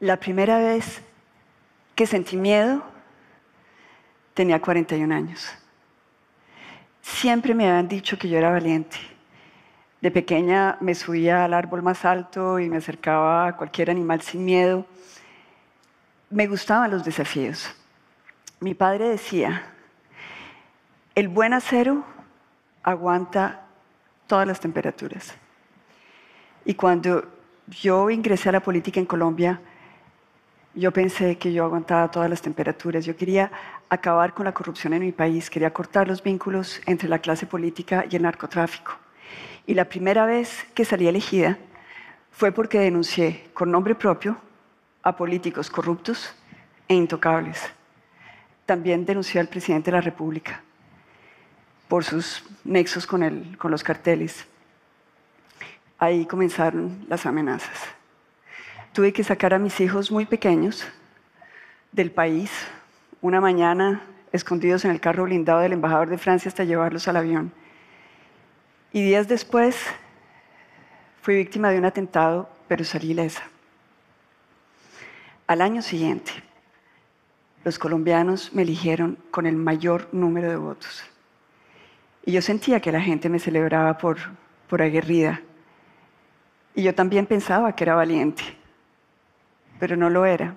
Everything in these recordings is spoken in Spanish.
La primera vez que sentí miedo tenía 41 años. Siempre me habían dicho que yo era valiente. De pequeña me subía al árbol más alto y me acercaba a cualquier animal sin miedo. Me gustaban los desafíos. Mi padre decía, el buen acero aguanta todas las temperaturas. Y cuando yo ingresé a la política en Colombia, yo pensé que yo aguantaba todas las temperaturas. Yo quería acabar con la corrupción en mi país, quería cortar los vínculos entre la clase política y el narcotráfico. Y la primera vez que salí elegida fue porque denuncié con nombre propio a políticos corruptos e intocables. También denuncié al presidente de la República por sus nexos con, los carteles. Ahí comenzaron las amenazas. Tuve que sacar a mis hijos muy pequeños del país una mañana escondidos en el carro blindado del embajador de Francia hasta llevarlos al avión. Y días después fui víctima de un atentado, pero salí ilesa. Al año siguiente, los colombianos me eligieron con el mayor número de votos. Y yo sentía que la gente me celebraba por, por aguerrida. Y yo también pensaba que era valiente, pero no lo era.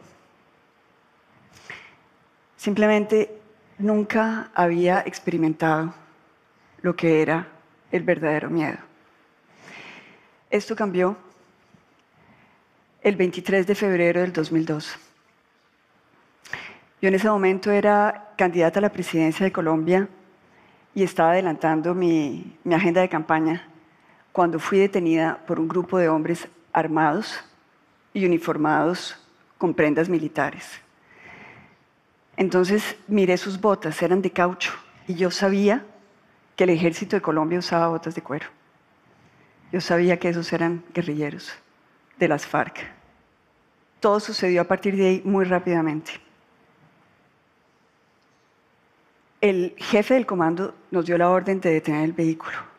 Simplemente nunca había experimentado lo que era el verdadero miedo. Esto cambió el 23 de febrero del 2002. Yo en ese momento era candidata a la presidencia de Colombia y estaba adelantando mi, mi agenda de campaña cuando fui detenida por un grupo de hombres armados uniformados con prendas militares. Entonces miré sus botas, eran de caucho, y yo sabía que el ejército de Colombia usaba botas de cuero. Yo sabía que esos eran guerrilleros de las FARC. Todo sucedió a partir de ahí muy rápidamente. El jefe del comando nos dio la orden de detener el vehículo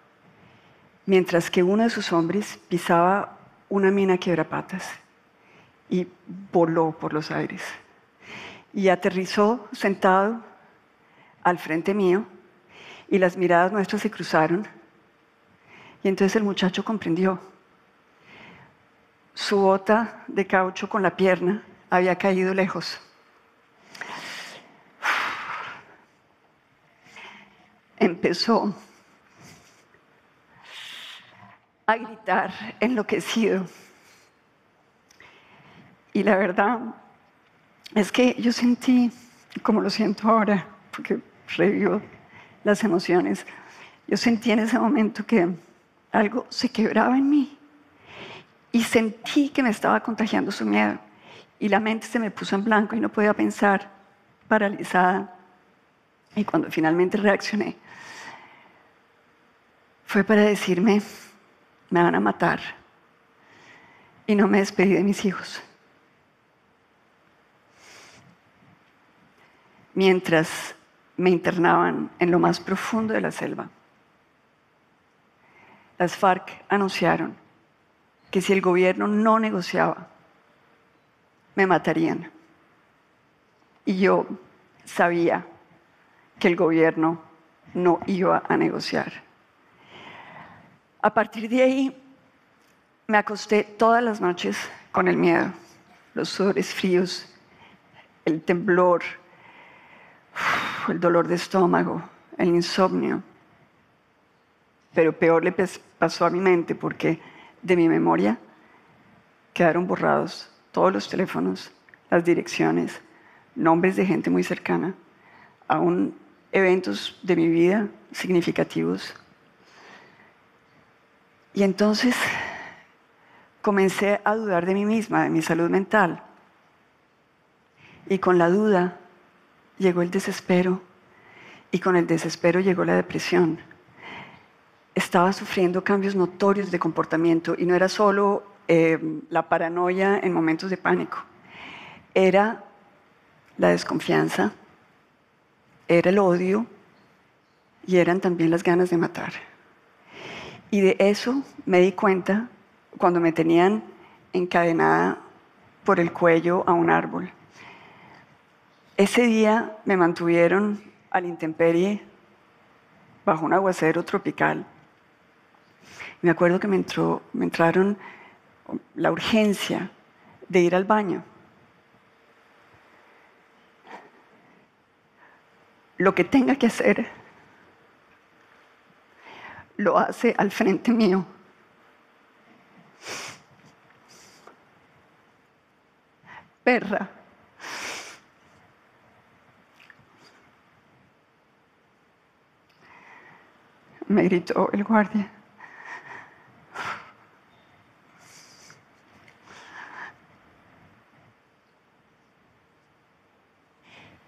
mientras que uno de sus hombres pisaba una mina quebrapatas y voló por los aires. Y aterrizó sentado al frente mío y las miradas nuestras se cruzaron. Y entonces el muchacho comprendió. Su bota de caucho con la pierna había caído lejos. Empezó a gritar enloquecido. Y la verdad es que yo sentí, como lo siento ahora, porque revivo las emociones, yo sentí en ese momento que algo se quebraba en mí y sentí que me estaba contagiando su miedo y la mente se me puso en blanco y no podía pensar, paralizada. Y cuando finalmente reaccioné, fue para decirme, me van a matar. Y no me despedí de mis hijos. Mientras me internaban en lo más profundo de la selva, las FARC anunciaron que si el gobierno no negociaba, me matarían. Y yo sabía que el gobierno no iba a negociar. A partir de ahí me acosté todas las noches con el miedo, los sudores fríos, el temblor, el dolor de estómago, el insomnio. Pero peor le pasó a mi mente porque de mi memoria quedaron borrados todos los teléfonos, las direcciones, nombres de gente muy cercana, aún eventos de mi vida significativos y entonces comencé a dudar de mí misma, de mi salud mental. Y con la duda llegó el desespero y con el desespero llegó la depresión. Estaba sufriendo cambios notorios de comportamiento y no era solo eh, la paranoia en momentos de pánico, era la desconfianza, era el odio y eran también las ganas de matar. Y de eso me di cuenta cuando me tenían encadenada por el cuello a un árbol. Ese día me mantuvieron al intemperie bajo un aguacero tropical. Me acuerdo que me, entró, me entraron la urgencia de ir al baño. Lo que tenga que hacer, lo hace al frente mío. Perra. Me gritó el guardia.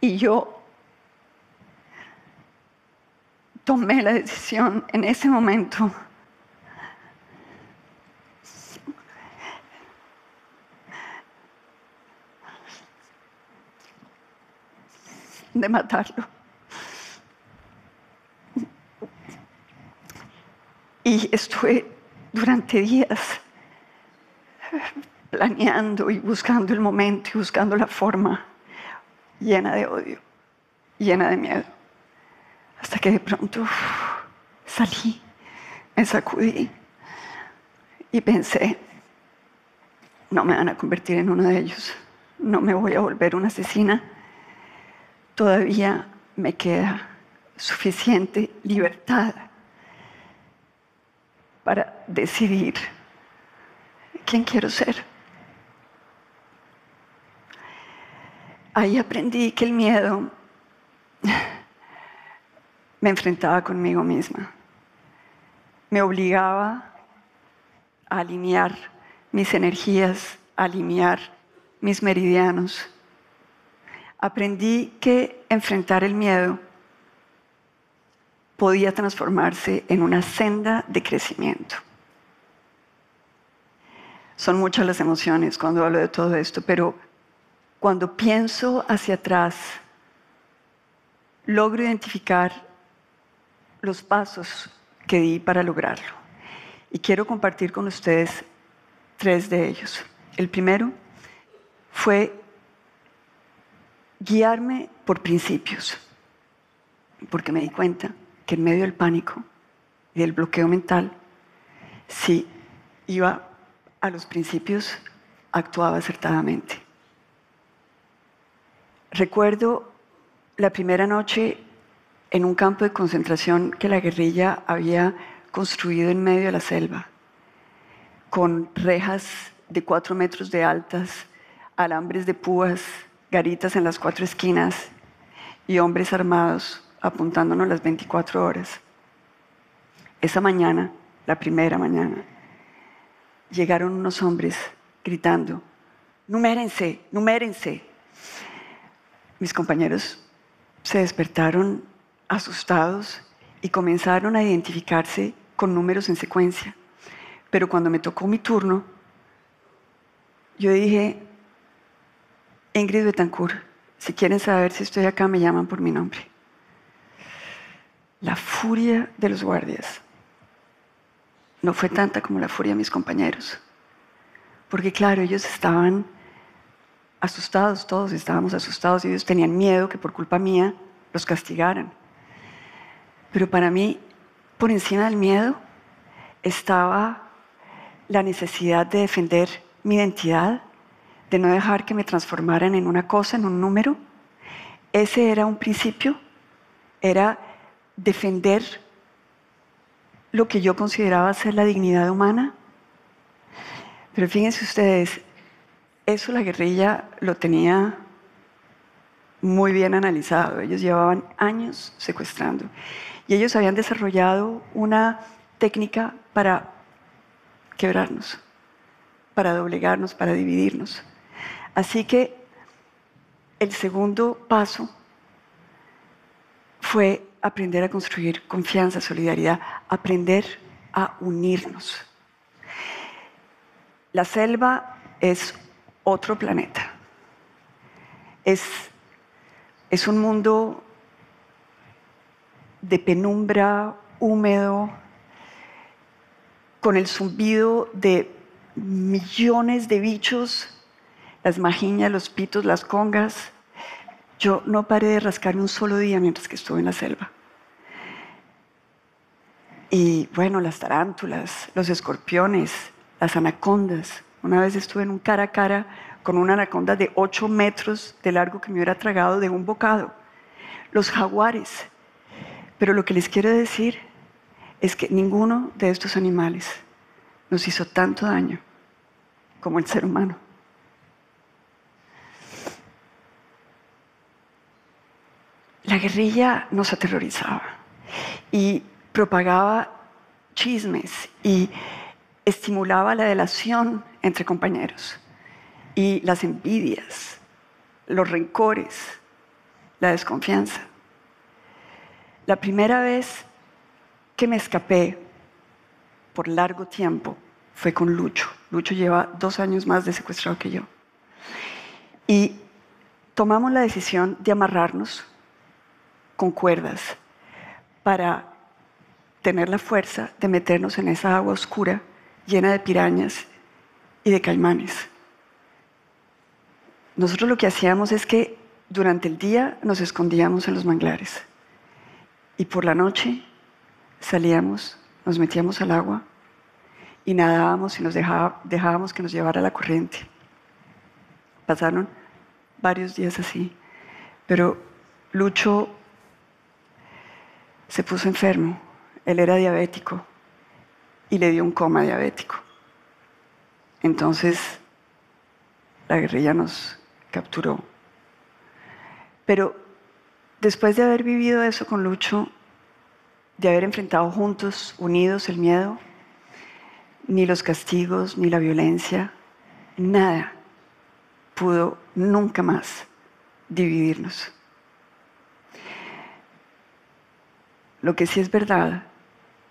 Y yo tomé la decisión en ese momento de matarlo. Y estuve durante días planeando y buscando el momento y buscando la forma llena de odio, llena de miedo. Hasta que de pronto salí, me sacudí y pensé, no me van a convertir en uno de ellos, no me voy a volver una asesina, todavía me queda suficiente libertad para decidir quién quiero ser. Ahí aprendí que el miedo me enfrentaba conmigo misma, me obligaba a alinear mis energías, a alinear mis meridianos. Aprendí que enfrentar el miedo podía transformarse en una senda de crecimiento. Son muchas las emociones cuando hablo de todo esto, pero cuando pienso hacia atrás, logro identificar los pasos que di para lograrlo. Y quiero compartir con ustedes tres de ellos. El primero fue guiarme por principios, porque me di cuenta en medio del pánico y del bloqueo mental, si iba a los principios, actuaba acertadamente. Recuerdo la primera noche en un campo de concentración que la guerrilla había construido en medio de la selva, con rejas de cuatro metros de altas, alambres de púas, garitas en las cuatro esquinas y hombres armados apuntándonos las 24 horas. Esa mañana, la primera mañana, llegaron unos hombres gritando, numérense, numérense, mis compañeros se despertaron asustados y comenzaron a identificarse con números en secuencia. Pero cuando me tocó mi turno, yo dije, Ingrid Betancourt, si quieren saber si estoy acá, me llaman por mi nombre. La furia de los guardias no fue tanta como la furia de mis compañeros. Porque claro, ellos estaban asustados, todos estábamos asustados y ellos tenían miedo que por culpa mía los castigaran. Pero para mí, por encima del miedo, estaba la necesidad de defender mi identidad, de no dejar que me transformaran en una cosa, en un número. Ese era un principio, era defender lo que yo consideraba ser la dignidad humana. Pero fíjense ustedes, eso la guerrilla lo tenía muy bien analizado. Ellos llevaban años secuestrando y ellos habían desarrollado una técnica para quebrarnos, para doblegarnos, para dividirnos. Así que el segundo paso fue aprender a construir confianza, solidaridad, aprender a unirnos. La selva es otro planeta. Es, es un mundo de penumbra, húmedo, con el zumbido de millones de bichos las majiñas, los pitos, las congas. Yo no paré de rascarme un solo día mientras que estuve en la selva. Y bueno, las tarántulas, los escorpiones, las anacondas. Una vez estuve en un cara a cara con una anaconda de 8 metros de largo que me hubiera tragado de un bocado. Los jaguares. Pero lo que les quiero decir es que ninguno de estos animales nos hizo tanto daño como el ser humano. La guerrilla nos aterrorizaba y propagaba chismes y estimulaba la delación entre compañeros y las envidias, los rencores, la desconfianza. La primera vez que me escapé por largo tiempo fue con Lucho. Lucho lleva dos años más de secuestrado que yo. Y tomamos la decisión de amarrarnos con cuerdas para tener la fuerza de meternos en esa agua oscura llena de pirañas y de caimanes. Nosotros lo que hacíamos es que durante el día nos escondíamos en los manglares y por la noche salíamos, nos metíamos al agua y nadábamos y nos dejábamos que nos llevara la corriente. Pasaron varios días así, pero Lucho se puso enfermo, él era diabético y le dio un coma diabético. Entonces la guerrilla nos capturó. Pero después de haber vivido eso con Lucho, de haber enfrentado juntos, unidos, el miedo, ni los castigos, ni la violencia, nada pudo nunca más dividirnos. Lo que sí es verdad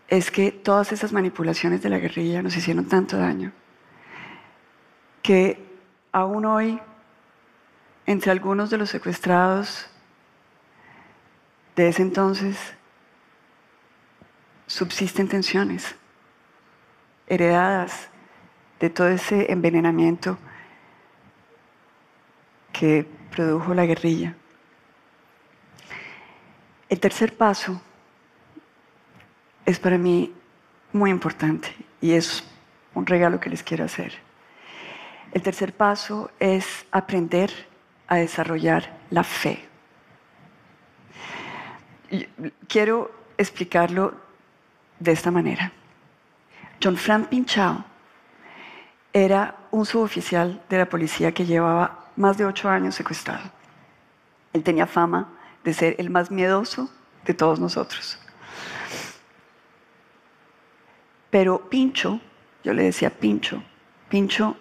es que todas esas manipulaciones de la guerrilla nos hicieron tanto daño que aún hoy, entre algunos de los secuestrados de ese entonces, subsisten tensiones heredadas de todo ese envenenamiento que produjo la guerrilla. El tercer paso es para mí muy importante y es un regalo que les quiero hacer. El tercer paso es aprender a desarrollar la fe. Quiero explicarlo de esta manera. John Frank Pinchao era un suboficial de la policía que llevaba más de ocho años secuestrado. Él tenía fama de ser el más miedoso de todos nosotros. Pero Pincho, yo le decía Pincho, Pincho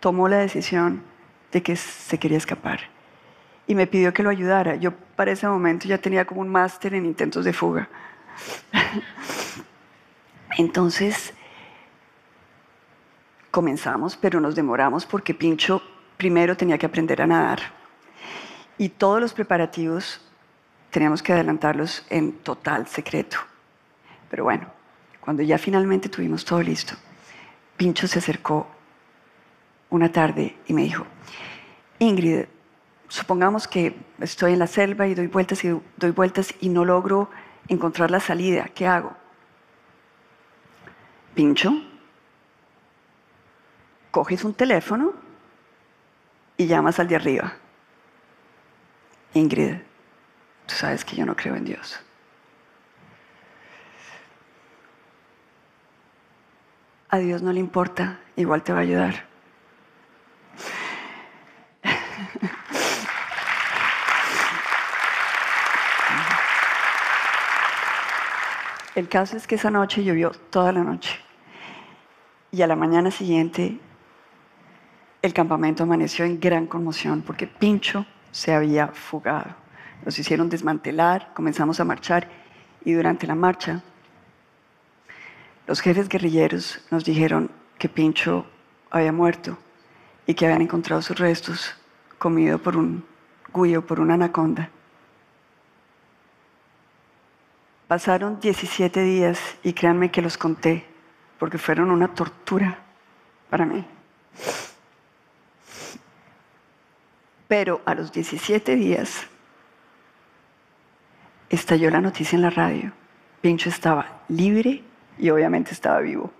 tomó la decisión de que se quería escapar y me pidió que lo ayudara. Yo para ese momento ya tenía como un máster en intentos de fuga. Entonces comenzamos, pero nos demoramos porque Pincho primero tenía que aprender a nadar. Y todos los preparativos teníamos que adelantarlos en total secreto. Pero bueno, cuando ya finalmente tuvimos todo listo, Pincho se acercó una tarde y me dijo, Ingrid, supongamos que estoy en la selva y doy vueltas y doy vueltas y no logro encontrar la salida, ¿qué hago? Pincho, coges un teléfono y llamas al de arriba. Ingrid, tú sabes que yo no creo en Dios. A Dios no le importa, igual te va a ayudar. El caso es que esa noche llovió toda la noche. Y a la mañana siguiente el campamento amaneció en gran conmoción porque Pincho se había fugado. Nos hicieron desmantelar, comenzamos a marchar y durante la marcha los jefes guerrilleros nos dijeron que Pincho había muerto y que habían encontrado sus restos comido por un guyo, por una anaconda. Pasaron 17 días y créanme que los conté porque fueron una tortura para mí. Pero a los 17 días estalló la noticia en la radio. Pincho estaba libre y obviamente estaba vivo.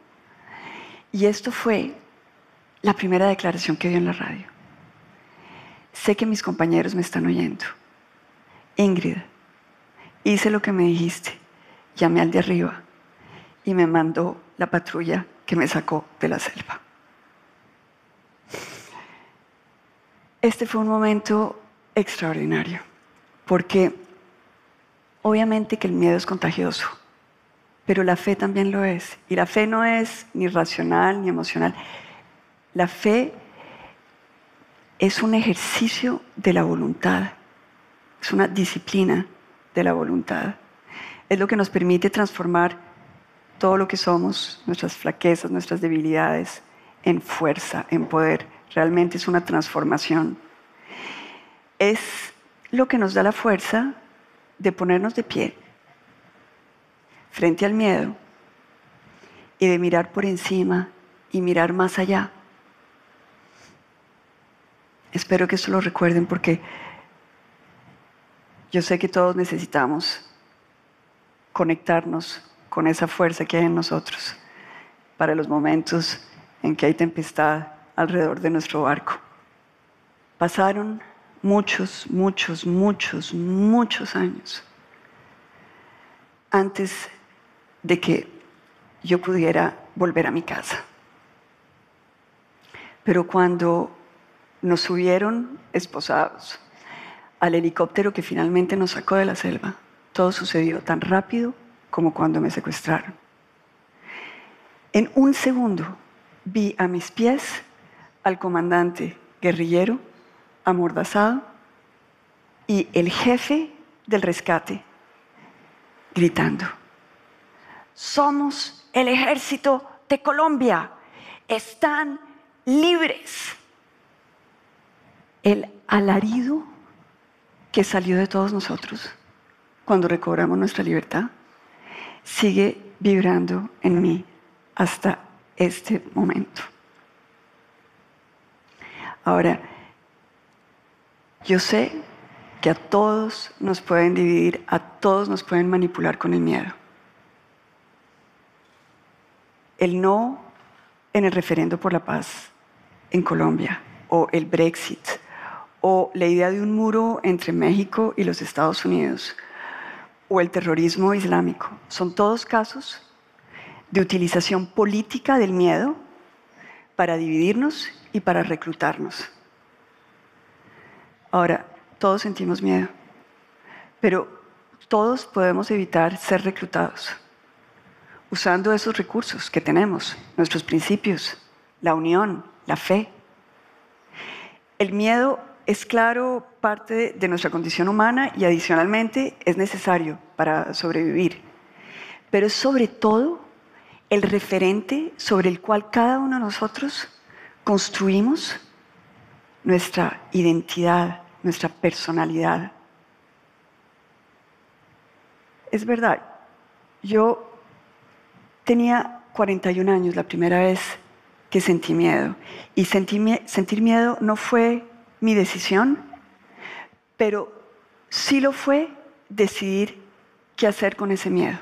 Y esto fue la primera declaración que dio en la radio. Sé que mis compañeros me están oyendo. Ingrid, hice lo que me dijiste, llamé al de arriba y me mandó la patrulla que me sacó de la selva. Este fue un momento extraordinario, porque obviamente que el miedo es contagioso, pero la fe también lo es. Y la fe no es ni racional ni emocional. La fe es un ejercicio de la voluntad, es una disciplina de la voluntad. Es lo que nos permite transformar todo lo que somos, nuestras flaquezas, nuestras debilidades, en fuerza, en poder. Realmente es una transformación. Es lo que nos da la fuerza de ponernos de pie frente al miedo y de mirar por encima y mirar más allá. Espero que esto lo recuerden porque yo sé que todos necesitamos conectarnos con esa fuerza que hay en nosotros para los momentos en que hay tempestad alrededor de nuestro barco. Pasaron muchos, muchos, muchos, muchos años antes de que yo pudiera volver a mi casa. Pero cuando nos subieron esposados al helicóptero que finalmente nos sacó de la selva, todo sucedió tan rápido como cuando me secuestraron. En un segundo vi a mis pies al comandante guerrillero amordazado y el jefe del rescate gritando, somos el ejército de Colombia, están libres. El alarido que salió de todos nosotros cuando recobramos nuestra libertad sigue vibrando en mí hasta este momento. Ahora, yo sé que a todos nos pueden dividir, a todos nos pueden manipular con el miedo. El no en el referendo por la paz en Colombia, o el Brexit, o la idea de un muro entre México y los Estados Unidos, o el terrorismo islámico. Son todos casos de utilización política del miedo para dividirnos y para reclutarnos. Ahora, todos sentimos miedo, pero todos podemos evitar ser reclutados usando esos recursos que tenemos, nuestros principios, la unión, la fe. El miedo es claro parte de nuestra condición humana y adicionalmente es necesario para sobrevivir. Pero es sobre todo el referente sobre el cual cada uno de nosotros construimos nuestra identidad, nuestra personalidad. Es verdad, yo tenía 41 años la primera vez que sentí miedo y sentir miedo no fue mi decisión, pero sí lo fue decidir qué hacer con ese miedo.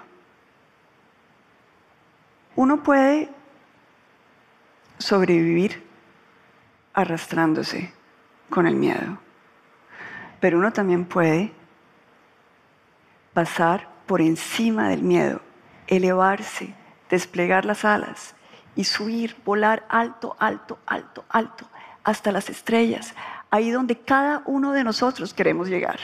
Uno puede sobrevivir arrastrándose con el miedo, pero uno también puede pasar por encima del miedo, elevarse, desplegar las alas y subir, volar alto, alto, alto, alto, hasta las estrellas, ahí donde cada uno de nosotros queremos llegar.